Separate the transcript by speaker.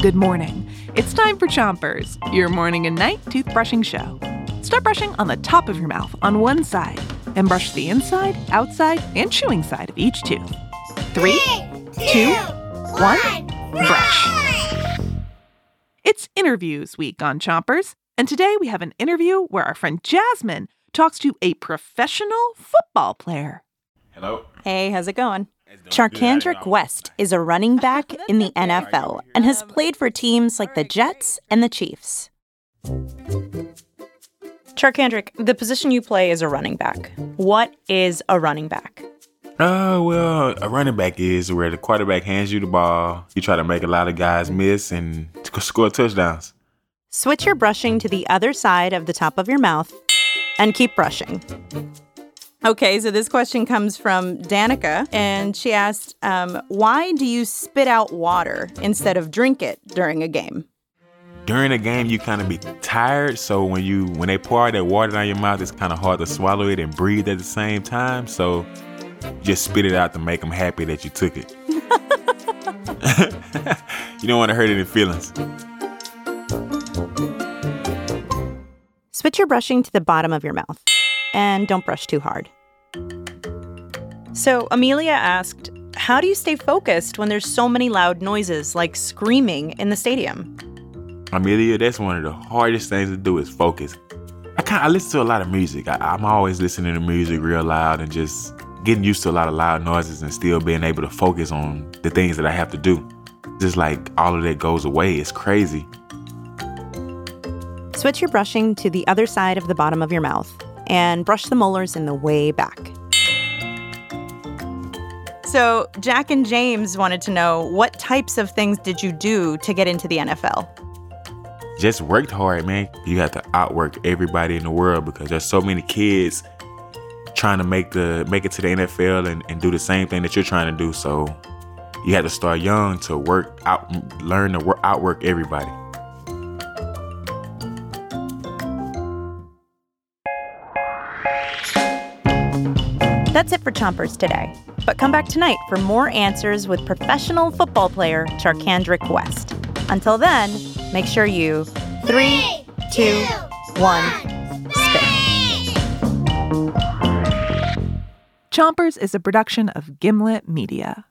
Speaker 1: Good morning. It's time for Chompers, your morning and night toothbrushing show. Start brushing on the top of your mouth on one side and brush the inside, outside, and chewing side of each tooth. Three, two, one, brush. It's interviews week on Chompers, and today we have an interview where our friend Jasmine talks to a professional football player.
Speaker 2: Hello.
Speaker 3: Hey, how's it going?
Speaker 2: It's doing good. How you Charcandrick?
Speaker 3: West is a running back in the NFL and has played for teams like the Jets and the Chiefs. Charcandrick, the position you play is a running back. What is a running back?
Speaker 2: Uh, well, a running back is where the quarterback hands you the ball. You try to make a lot of guys miss and t- score touchdowns.
Speaker 3: Switch your brushing to the other side of the top of your mouth and keep brushing. Okay, so this question comes from Danica, and she asked, um, Why do you spit out water instead of drink it during a game?
Speaker 2: During a game, you kind of be tired, so when you when they pour that water down your mouth, it's kind of hard to swallow it and breathe at the same time. So just spit it out to make them happy that you took it. you don't want to hurt any feelings.
Speaker 3: Switch your brushing to the bottom of your mouth and don't brush too hard. So, Amelia asked, How do you stay focused when there's so many loud noises like screaming in the stadium?
Speaker 2: Amelia, that's one of the hardest things to do is focus. I kind I listen to a lot of music. I, I'm always listening to music real loud and just getting used to a lot of loud noises and still being able to focus on the things that I have to do. Just like all of that goes away. It's crazy.
Speaker 3: Switch your brushing to the other side of the bottom of your mouth and brush the molars in the way back. So, Jack and James wanted to know what types of things did you do to get into the NFL?
Speaker 2: Just worked hard, man. You have to outwork everybody in the world because there's so many kids trying to make the make it to the NFL and, and do the same thing that you're trying to do. So you have to start young to work out, learn to work, outwork everybody.
Speaker 3: That's it for Chompers today. But come back tonight for more answers with professional football player Charcandrick West. Until then, make sure you three, two, one, spit.
Speaker 1: Chompers is a production of Gimlet Media.